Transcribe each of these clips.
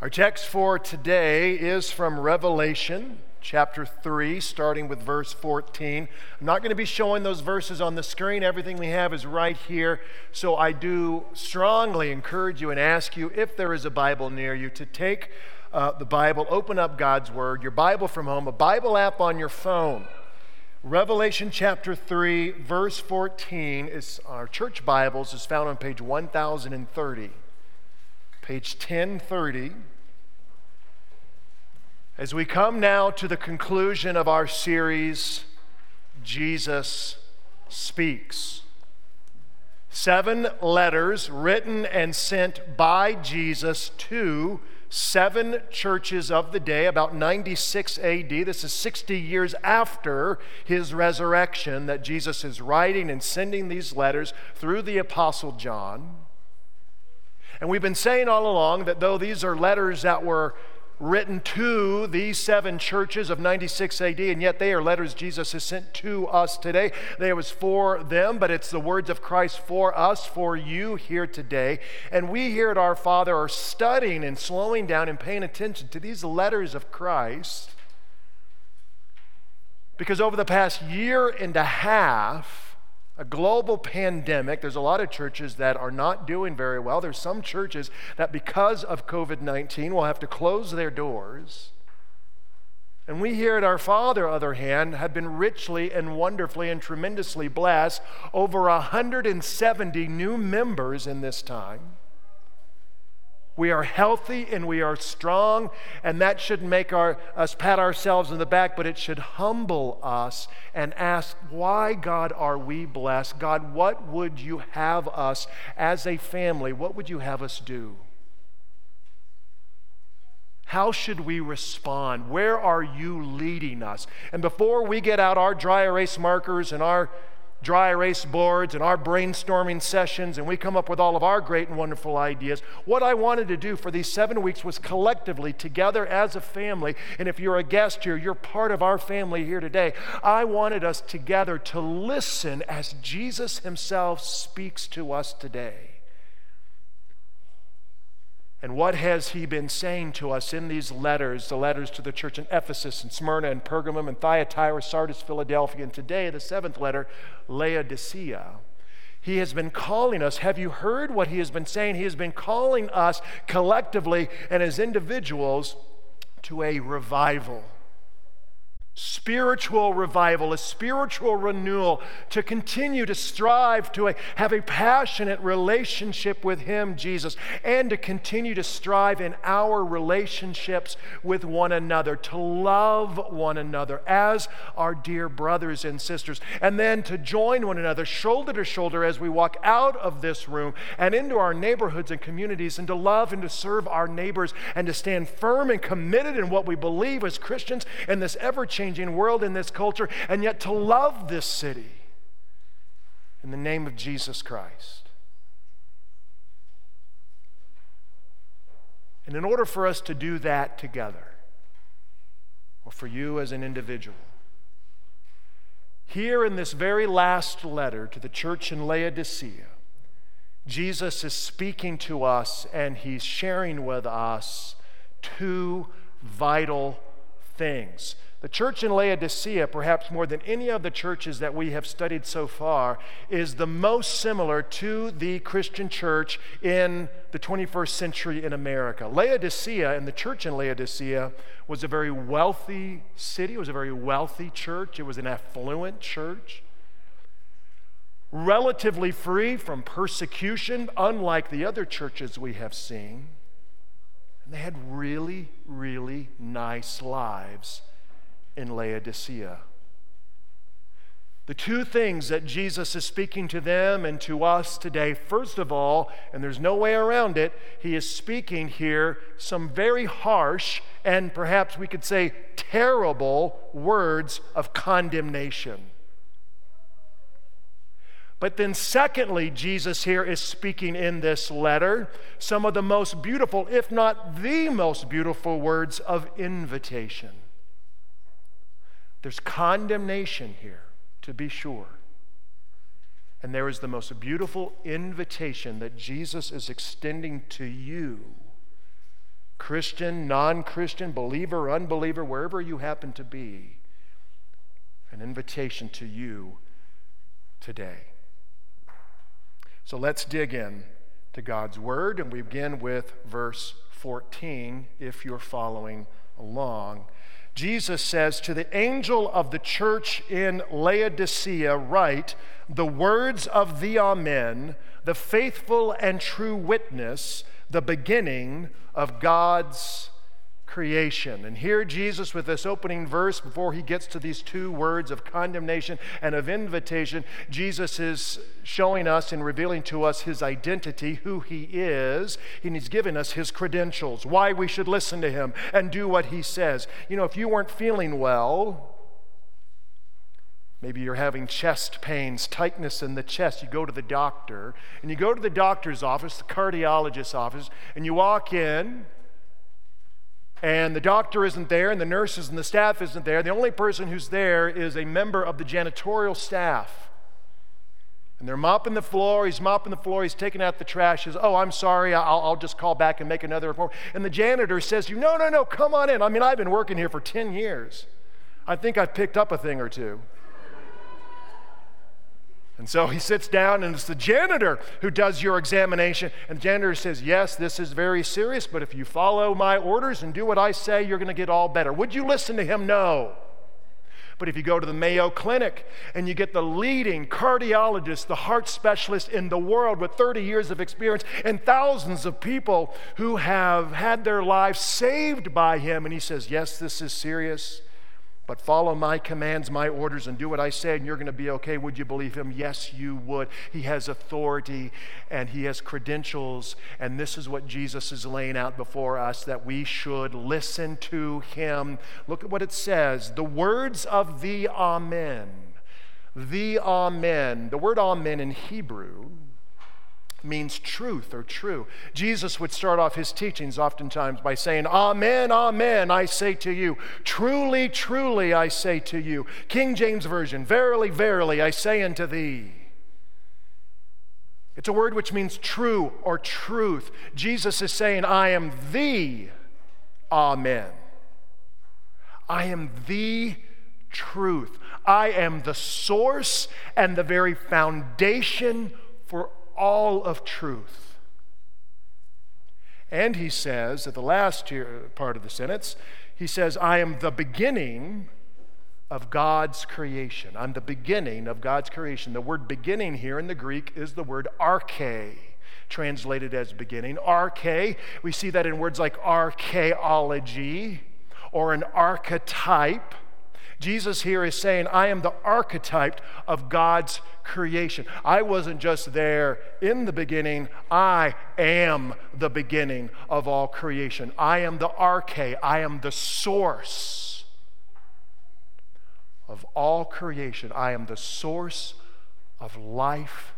Our text for today is from Revelation chapter 3, starting with verse 14. I'm not going to be showing those verses on the screen. Everything we have is right here. So I do strongly encourage you and ask you, if there is a Bible near you, to take uh, the Bible, open up God's Word, your Bible from home, a Bible app on your phone. Revelation chapter 3, verse 14 is our church Bibles is found on page 1030. Page 1030. As we come now to the conclusion of our series, Jesus Speaks. Seven letters written and sent by Jesus to seven churches of the day, about 96 AD. This is 60 years after his resurrection that Jesus is writing and sending these letters through the Apostle John. And we've been saying all along that though these are letters that were written to these seven churches of 96 AD, and yet they are letters Jesus has sent to us today. They was for them, but it's the words of Christ for us, for you here today. And we here at Our Father are studying and slowing down and paying attention to these letters of Christ because over the past year and a half, a global pandemic. There's a lot of churches that are not doing very well. There's some churches that, because of COVID 19, will have to close their doors. And we here at Our Father, other hand, have been richly and wonderfully and tremendously blessed. Over 170 new members in this time. We are healthy and we are strong, and that shouldn't make our, us pat ourselves in the back, but it should humble us and ask, Why, God, are we blessed? God, what would you have us as a family? What would you have us do? How should we respond? Where are you leading us? And before we get out our dry erase markers and our dry erase boards and our brainstorming sessions, and we come up with all of our great and wonderful ideas. What I wanted to do for these seven weeks was collectively, together as a family, and if you're a guest here, you're part of our family here today. I wanted us together to listen as Jesus Himself speaks to us today. And what has he been saying to us in these letters, the letters to the church in Ephesus and Smyrna and Pergamum and Thyatira, Sardis, Philadelphia, and today, the seventh letter, Laodicea? He has been calling us. Have you heard what he has been saying? He has been calling us collectively and as individuals to a revival spiritual revival, a spiritual renewal, to continue to strive to a, have a passionate relationship with Him, Jesus, and to continue to strive in our relationships with one another, to love one another as our dear brothers and sisters, and then to join one another shoulder to shoulder as we walk out of this room and into our neighborhoods and communities, and to love and to serve our neighbors, and to stand firm and committed in what we believe as Christians in this ever changing changing world, in this culture, and yet to love this city in the name of Jesus Christ. And in order for us to do that together, or for you as an individual, here in this very last letter to the church in Laodicea, Jesus is speaking to us and he's sharing with us two vital things. The church in Laodicea, perhaps more than any of the churches that we have studied so far, is the most similar to the Christian church in the 21st century in America. Laodicea and the church in Laodicea was a very wealthy city, it was a very wealthy church, it was an affluent church. Relatively free from persecution, unlike the other churches we have seen. And they had really, really nice lives in Laodicea. The two things that Jesus is speaking to them and to us today, first of all, and there's no way around it, he is speaking here some very harsh and perhaps we could say terrible words of condemnation. But then, secondly, Jesus here is speaking in this letter some of the most beautiful, if not the most beautiful, words of invitation. There's condemnation here, to be sure. And there is the most beautiful invitation that Jesus is extending to you Christian, non Christian, believer, unbeliever, wherever you happen to be, an invitation to you today. So let's dig in to God's Word, and we begin with verse 14 if you're following along. Jesus says, To the angel of the church in Laodicea, write the words of the Amen, the faithful and true witness, the beginning of God's creation. And here, Jesus, with this opening verse, before he gets to these two words of condemnation and of invitation, Jesus is showing us and revealing to us his identity, who he is, and he's giving us his credentials, why we should listen to him and do what he says. You know, if you weren't feeling well, Maybe you're having chest pains, tightness in the chest. You go to the doctor, and you go to the doctor's office, the cardiologist's office, and you walk in, and the doctor isn't there, and the nurses and the staff isn't there. The only person who's there is a member of the janitorial staff. And they're mopping the floor. He's mopping the floor. He's taking out the trash. He says, Oh, I'm sorry. I'll, I'll just call back and make another report. And the janitor says to you, No, no, no, come on in. I mean, I've been working here for 10 years. I think I've picked up a thing or two. And so he sits down, and it's the janitor who does your examination. And the janitor says, Yes, this is very serious, but if you follow my orders and do what I say, you're going to get all better. Would you listen to him? No. But if you go to the Mayo Clinic and you get the leading cardiologist, the heart specialist in the world with 30 years of experience, and thousands of people who have had their lives saved by him, and he says, Yes, this is serious but follow my commands, my orders, and do what I say, and you're going to be okay. Would you believe him? Yes, you would. He has authority and he has credentials, and this is what Jesus is laying out before us that we should listen to him. Look at what it says the words of the Amen. The Amen. The word Amen in Hebrew means truth or true. Jesus would start off his teachings oftentimes by saying, Amen, Amen, I say to you. Truly, truly, I say to you. King James Version, verily, verily, I say unto thee. It's a word which means true or truth. Jesus is saying, I am the Amen. I am the truth. I am the source and the very foundation for all of truth. And he says, at the last part of the sentence, he says, I am the beginning of God's creation. I'm the beginning of God's creation. The word beginning here in the Greek is the word arche, translated as beginning. Arche, we see that in words like archaeology or an archetype. Jesus here is saying, I am the archetype of God's creation. I wasn't just there in the beginning, I am the beginning of all creation. I am the arche, I am the source of all creation. I am the source of life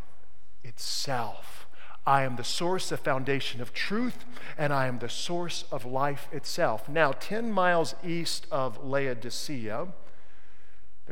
itself. I am the source, the foundation of truth, and I am the source of life itself. Now, 10 miles east of Laodicea,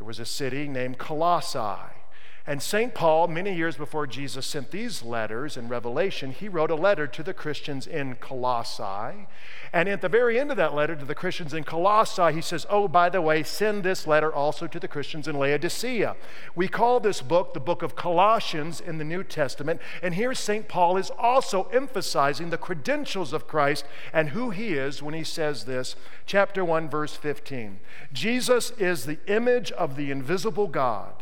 there was a city named Colossae. And St. Paul, many years before Jesus sent these letters in Revelation, he wrote a letter to the Christians in Colossae. And at the very end of that letter to the Christians in Colossae, he says, Oh, by the way, send this letter also to the Christians in Laodicea. We call this book the book of Colossians in the New Testament. And here St. Paul is also emphasizing the credentials of Christ and who he is when he says this. Chapter 1, verse 15 Jesus is the image of the invisible God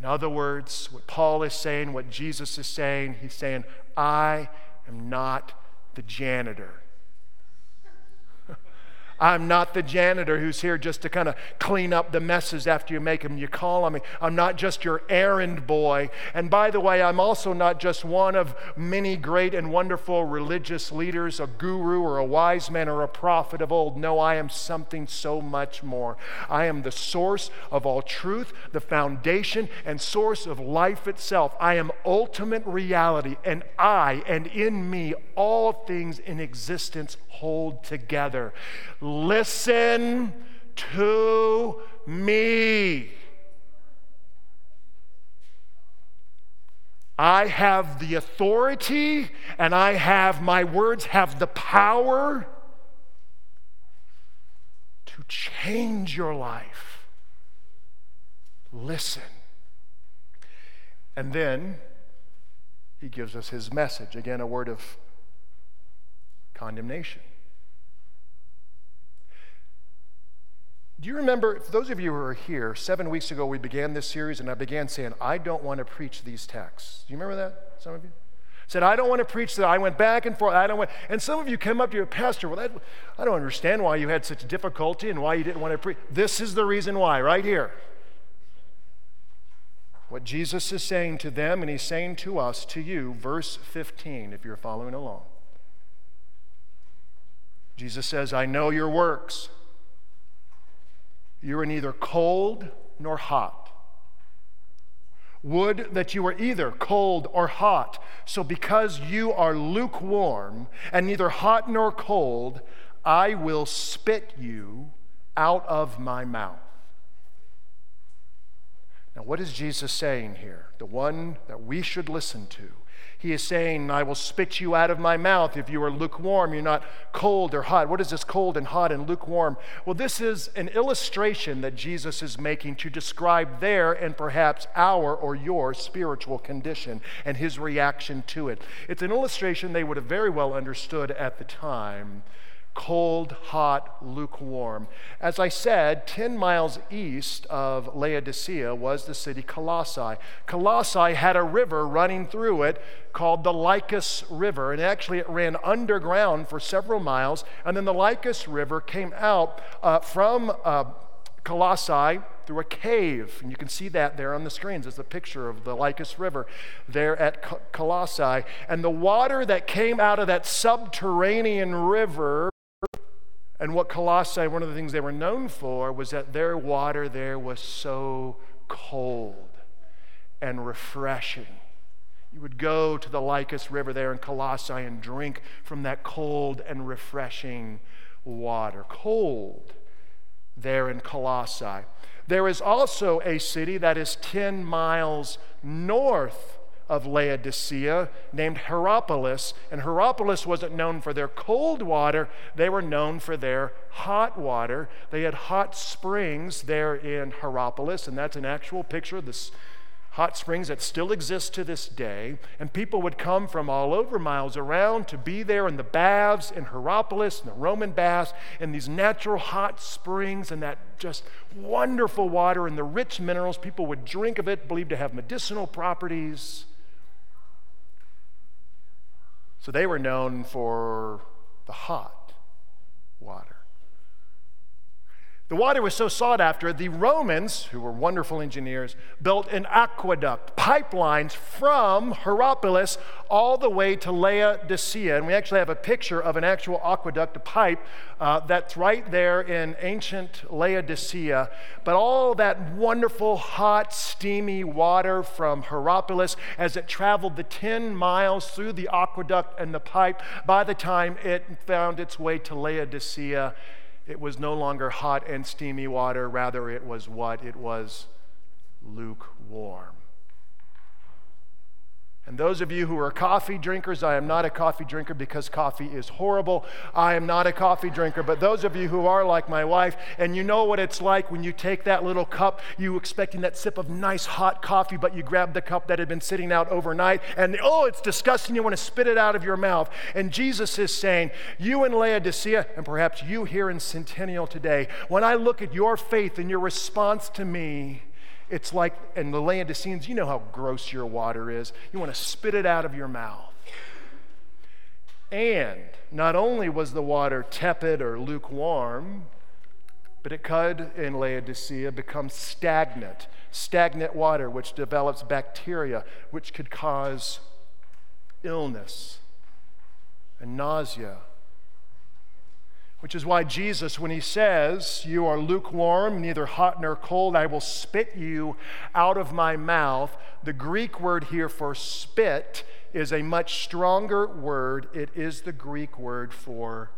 In other words, what Paul is saying, what Jesus is saying, he's saying, I am not the janitor. I'm not the janitor who's here just to kind of clean up the messes after you make them. You call on me. I'm not just your errand boy. And by the way, I'm also not just one of many great and wonderful religious leaders, a guru or a wise man or a prophet of old. No, I am something so much more. I am the source of all truth, the foundation and source of life itself. I am ultimate reality, and I and in me all things in existence hold together. Listen to me. I have the authority and I have, my words have the power to change your life. Listen. And then he gives us his message. Again, a word of condemnation. Do you remember, for those of you who are here, seven weeks ago we began this series and I began saying, I don't want to preach these texts. Do you remember that, some of you? Said, I don't want to preach that. I went back and forth. I don't want, and some of you came up to your pastor, well, that, I don't understand why you had such difficulty and why you didn't want to preach. This is the reason why, right here. What Jesus is saying to them, and he's saying to us, to you, verse 15, if you're following along. Jesus says, I know your works. You are neither cold nor hot. Would that you were either cold or hot. So, because you are lukewarm and neither hot nor cold, I will spit you out of my mouth. Now, what is Jesus saying here? The one that we should listen to he is saying, I will spit you out of my mouth if you are lukewarm. You're not cold or hot. What is this cold and hot and lukewarm? Well, this is an illustration that Jesus is making to describe their and perhaps our or your spiritual condition and his reaction to it. It's an illustration they would have very well understood at the time cold, hot, lukewarm. As I said, 10 miles east of Laodicea was the city Colossae. Colossae had a river running through it called the Lycus River, and actually it ran underground for several miles, and then the Lycus River came out uh, from uh, Colossae through a cave. And you can see that there on the screens as a picture of the Lycus River there at Colossae. And the water that came out of that subterranean river and what Colossae, one of the things they were known for was that their water there was so cold and refreshing. You would go to the Lycus River there in Colossae and drink from that cold and refreshing water. Cold there in Colossae. There is also a city that is 10 miles north of Laodicea named Hierapolis. And Hierapolis wasn't known for their cold water, they were known for their hot water. They had hot springs there in Hierapolis, and that's an actual picture of this hot springs that still exist to this day. And people would come from all over, miles around, to be there in the baths in Hierapolis, and the Roman baths, and these natural hot springs, and that just wonderful water and the rich minerals. People would drink of it, believed to have medicinal properties. So they were known for the hot water. The water was so sought after, the Romans, who were wonderful engineers, built an aqueduct, pipelines from Hierapolis all the way to Laodicea. And we actually have a picture of an actual aqueduct, a pipe, uh, that's right there in ancient Laodicea. But all that wonderful, hot, steamy water from Hierapolis, as it traveled the 10 miles through the aqueduct and the pipe, by the time it found its way to Laodicea, it was no longer hot and steamy water, rather, it was what? It was lukewarm. And those of you who are coffee drinkers, I am not a coffee drinker because coffee is horrible. I am not a coffee drinker. But those of you who are like my wife, and you know what it's like when you take that little cup, you expecting that sip of nice hot coffee, but you grab the cup that had been sitting out overnight, and oh, it's disgusting. You want to spit it out of your mouth. And Jesus is saying, You in Laodicea, and perhaps you here in Centennial today, when I look at your faith and your response to me, it's like, in the Laodiceans, you know how gross your water is. You want to spit it out of your mouth. And not only was the water tepid or lukewarm, but it could, in Laodicea, become stagnant. Stagnant water, which develops bacteria, which could cause illness and nausea. Which is why Jesus, when he says, You are lukewarm, neither hot nor cold, I will spit you out of my mouth, the Greek word here for spit is a much stronger word. It is the Greek word for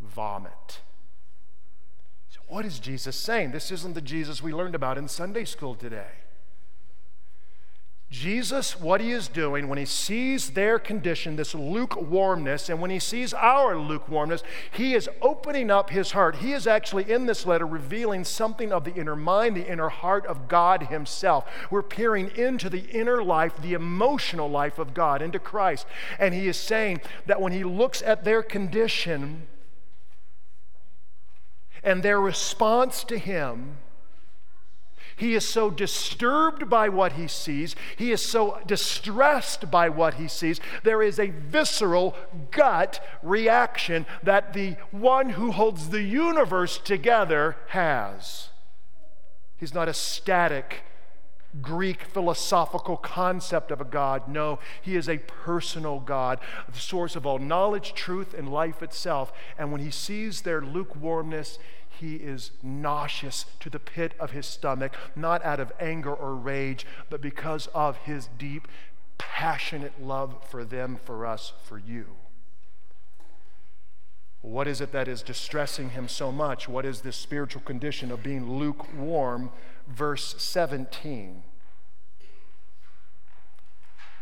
vomit. So, what is Jesus saying? This isn't the Jesus we learned about in Sunday school today. Jesus, what he is doing when he sees their condition, this lukewarmness, and when he sees our lukewarmness, he is opening up his heart. He is actually in this letter revealing something of the inner mind, the inner heart of God himself. We're peering into the inner life, the emotional life of God, into Christ. And he is saying that when he looks at their condition and their response to him, he is so disturbed by what he sees. He is so distressed by what he sees. There is a visceral gut reaction that the one who holds the universe together has. He's not a static Greek philosophical concept of a God. No, he is a personal God, the source of all knowledge, truth, and life itself. And when he sees their lukewarmness, he is nauseous to the pit of his stomach, not out of anger or rage, but because of his deep, passionate love for them, for us, for you. What is it that is distressing him so much? What is this spiritual condition of being lukewarm? Verse 17.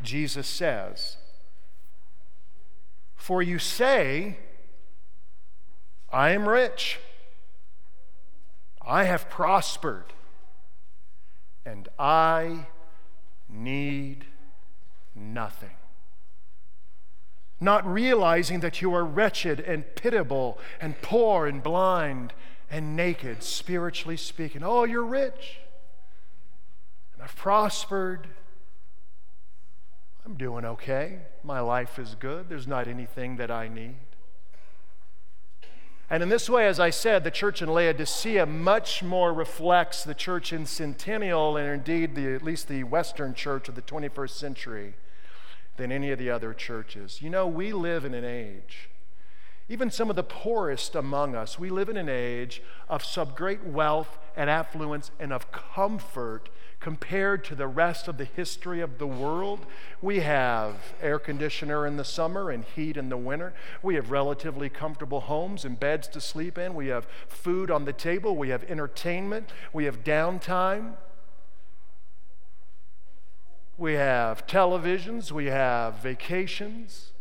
Jesus says, For you say, I am rich I have prospered and I need nothing. Not realizing that you are wretched and pitiable and poor and blind and naked, spiritually speaking. Oh, you're rich and I've prospered. I'm doing okay. My life is good. There's not anything that I need. And in this way, as I said, the church in Laodicea much more reflects the church in Centennial and indeed the, at least the Western church of the 21st century than any of the other churches. You know, we live in an age, even some of the poorest among us, we live in an age of some great wealth and affluence and of comfort compared to the rest of the history of the world. We have air conditioner in the summer and heat in the winter. We have relatively comfortable homes and beds to sleep in. We have food on the table. We have entertainment. We have downtime. We have televisions. We have vacations.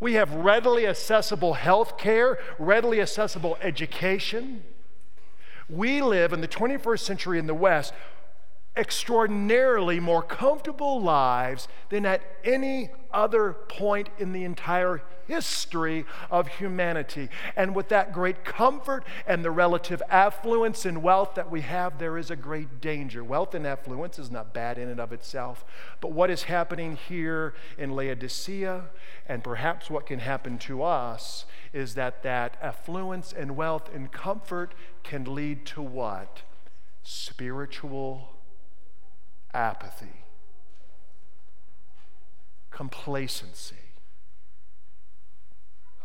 We have readily accessible health care, readily accessible education. We live in the 21st century in the West extraordinarily more comfortable lives than at any other point in the entire history of humanity. And with that great comfort and the relative affluence and wealth that we have, there is a great danger. Wealth and affluence is not bad in and of itself, but what is happening here in Laodicea, and perhaps what can happen to us, is that that affluence and wealth and comfort can lead to what? Spiritual apathy, complacency.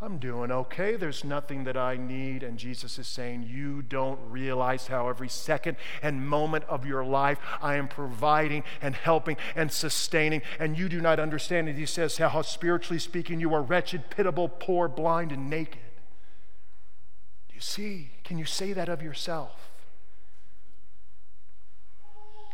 I'm doing okay. There's nothing that I need. And Jesus is saying, You don't realize how every second and moment of your life I am providing and helping and sustaining. And you do not understand it. He says, How spiritually speaking, you are wretched, pitiable, poor, blind, and naked. Do you see? Can you say that of yourself?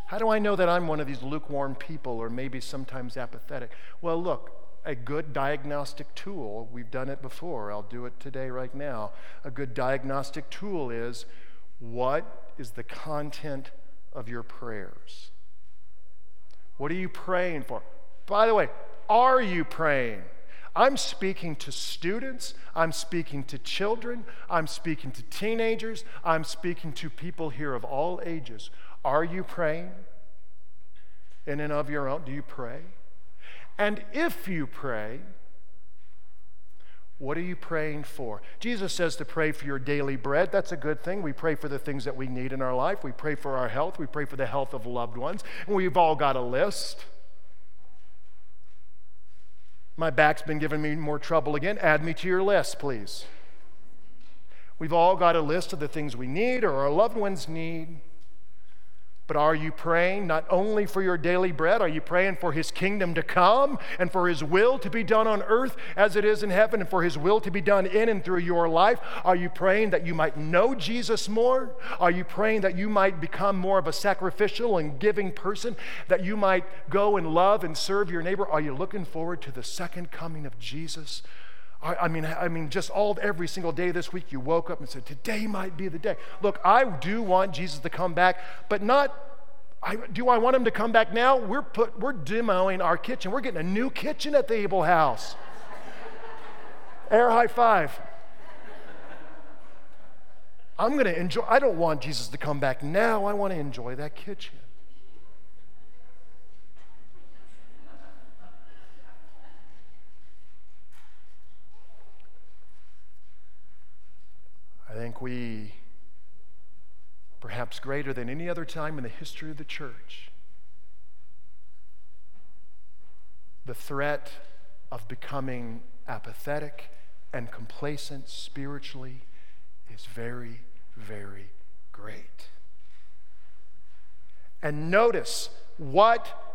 How do I know that I'm one of these lukewarm people or maybe sometimes apathetic? Well, look, a good diagnostic tool, we've done it before, I'll do it today right now. A good diagnostic tool is what is the content of your prayers? What are you praying for? By the way, are you praying? I'm speaking to students, I'm speaking to children, I'm speaking to teenagers, I'm speaking to people here of all ages. Are you praying? In and of your own, do you pray? And if you pray, What are you praying for? Jesus says to pray for your daily bread. That's a good thing. We pray for the things that we need in our life. We pray for our health. We pray for the health of loved ones. And we've all got a list. My back's been giving me more trouble again. Add me to your list, please. We've all got a list of the things we need or our loved ones need. But are you praying not only for your daily bread, are you praying for His kingdom to come and for His will to be done on earth as it is in heaven and for His will to be done in and through your life? Are you praying that you might know Jesus more? Are you praying that you might become more of a sacrificial and giving person, that you might go and love and serve your neighbor? Are you looking forward to the second coming of Jesus? I mean, I mean, just all every single day this week, you woke up and said, "Today might be the day." Look, I do want Jesus to come back, but not. I, do I want him to come back now? We're put, we're demoing our kitchen. We're getting a new kitchen at the Abel house. Air high five. I'm going to enjoy. I don't want Jesus to come back now. I want to enjoy that kitchen. I we, perhaps greater than any other time in the history of the church, the threat of becoming apathetic and complacent spiritually is very, very great. And notice what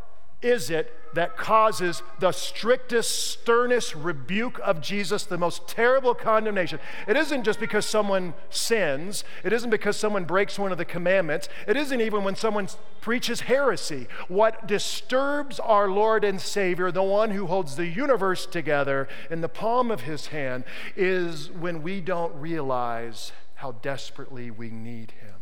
is it that causes the strictest, sternest rebuke of Jesus, the most terrible condemnation? It isn't just because someone sins, it isn't because someone breaks one of the commandments, it isn't even when someone preaches heresy. What disturbs our Lord and Savior, the one who holds the universe together in the palm of his hand, is when we don't realize how desperately we need him.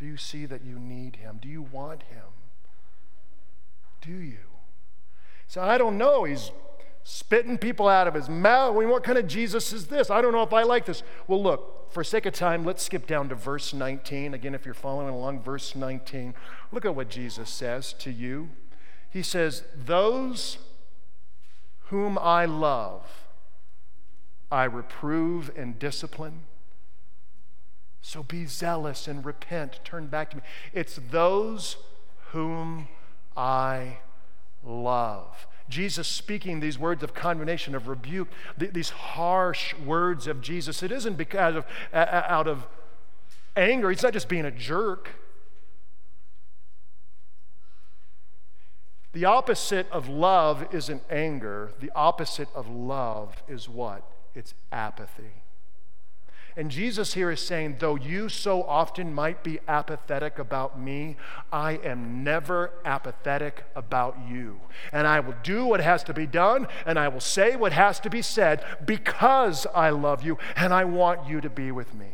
Do you see that you need him? Do you want him? Do you? So I don't know. He's spitting people out of his mouth. I mean, what kind of Jesus is this? I don't know if I like this. Well, look, for sake of time, let's skip down to verse 19. Again, if you're following along, verse 19. Look at what Jesus says to you. He says, Those whom I love, I reprove and discipline. So be zealous and repent. Turn back to me. It's those whom I love. Jesus speaking these words of condemnation, of rebuke, these harsh words of Jesus. It isn't because of out of anger. He's not just being a jerk. The opposite of love isn't anger. The opposite of love is what? It's apathy. And Jesus here is saying, though you so often might be apathetic about me, I am never apathetic about you. And I will do what has to be done, and I will say what has to be said because I love you and I want you to be with me.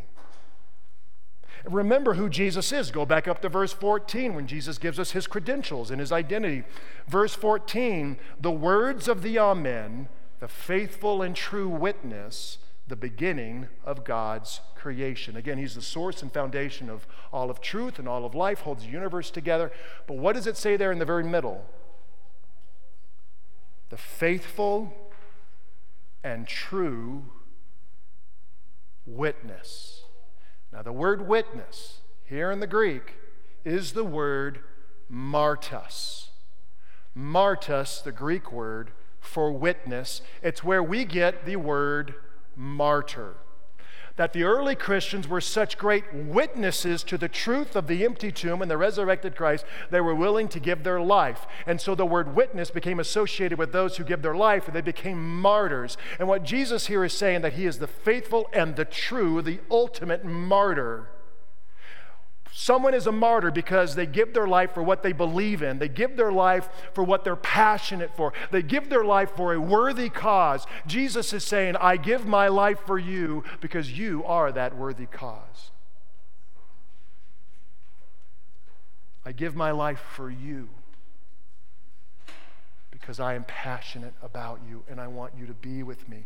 Remember who Jesus is. Go back up to verse 14 when Jesus gives us his credentials and his identity. Verse 14 the words of the Amen, the faithful and true witness the beginning of God's creation. Again, He's the source and foundation of all of truth and all of life, holds the universe together. But what does it say there in the very middle? The faithful and true witness. Now, the word witness here in the Greek is the word martus. Martus, the Greek word for witness, it's where we get the word martyr. That the early Christians were such great witnesses to the truth of the empty tomb and the resurrected Christ, they were willing to give their life. And so the word witness became associated with those who give their life, and they became martyrs. And what Jesus here is saying that he is the faithful and the true, the ultimate martyr. Someone is a martyr because they give their life for what they believe in. They give their life for what they're passionate for. They give their life for a worthy cause. Jesus is saying, I give my life for you because you are that worthy cause. I give my life for you because I am passionate about you and I want you to be with me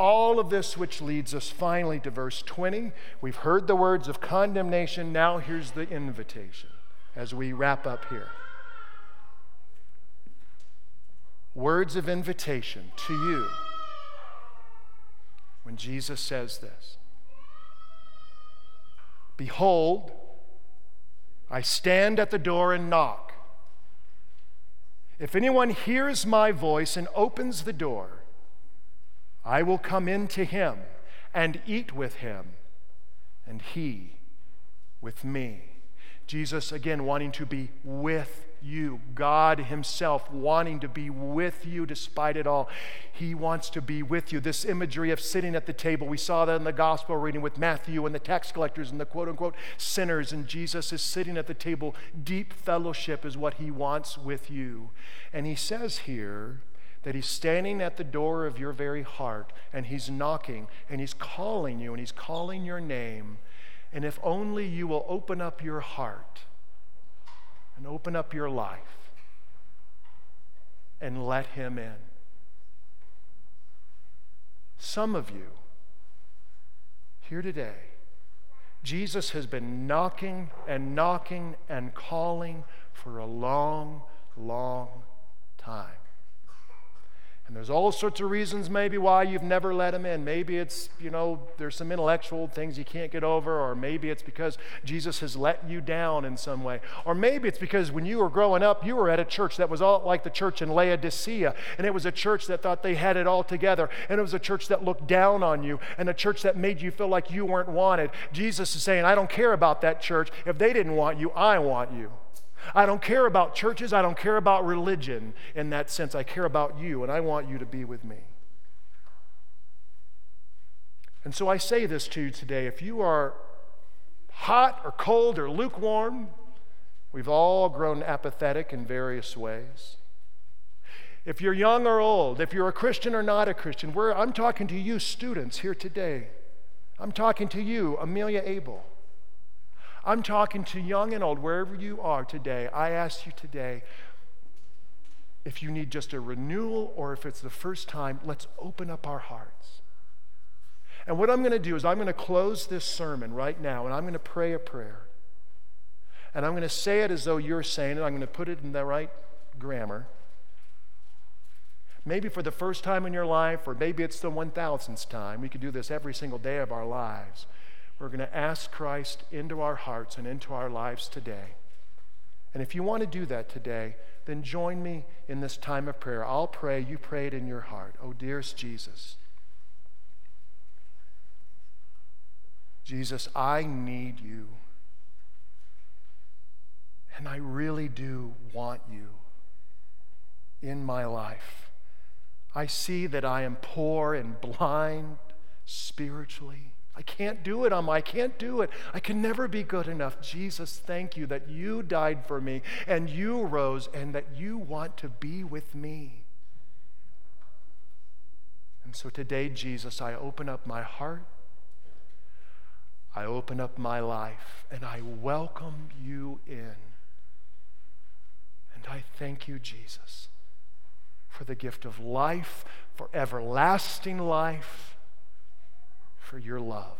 all of this, which leads us finally to verse 20. We've heard the words of condemnation. Now, here's the invitation as we wrap up here. words of invitation to you when Jesus says this Behold, I stand at the door and knock. If anyone hears my voice and opens the door, I will come in to him and eat with him, and he with me. Jesus, again, wanting to be with you. God Himself wanting to be with you despite it all. He wants to be with you. This imagery of sitting at the table, we saw that in the gospel reading with Matthew and the tax collectors and the quote unquote sinners. And Jesus is sitting at the table. Deep fellowship is what He wants with you. And He says here, that he's standing at the door of your very heart and he's knocking and he's calling you and he's calling your name. And if only you will open up your heart and open up your life and let Him in. Some of you here today, Jesus has been knocking and knocking and calling for a long, long time. And there's all sorts of reasons maybe why you've never let him in. Maybe it's, you know, there's some intellectual things you can't get over, or maybe it's because Jesus has let you down in some way. Or maybe it's because when you were growing up, you were at a church that was all like the church in Laodicea, and it was a church that thought they had it all together, and it was a church that looked down on you, and a church that made you feel like you weren't wanted. Jesus is saying, I don't care about that church. If they didn't want you, I want you. I don't care about churches. I don't care about religion in that sense. I care about you, and I want you to be with me. And so I say this to you today if you are hot or cold or lukewarm, we've all grown apathetic in various ways. If you're young or old, if you're a Christian or not a Christian, I'm talking to you, students, here today. I'm talking to you, Amelia Abel. I'm talking to young and old, wherever you are today. I ask you today if you need just a renewal or if it's the first time, let's open up our hearts. And what I'm going to do is I'm going to close this sermon right now and I'm going to pray a prayer. And I'm going to say it as though you're saying it. I'm going to put it in the right grammar. Maybe for the first time in your life, or maybe it's the 1000th time. We could do this every single day of our lives. We're going to ask Christ into our hearts and into our lives today. And if you want to do that today, then join me in this time of prayer. I'll pray, you pray it in your heart. Oh, dearest Jesus. Jesus, I need you. And I really do want you in my life. I see that I am poor and blind spiritually. I can't do it, I can't do it. I can never be good enough. Jesus, thank you that you died for me and you rose and that you want to be with me. And so today, Jesus, I open up my heart, I open up my life, and I welcome you in. And I thank you, Jesus, for the gift of life, for everlasting life for your love.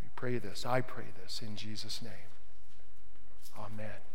We pray this. I pray this in Jesus' name. Amen.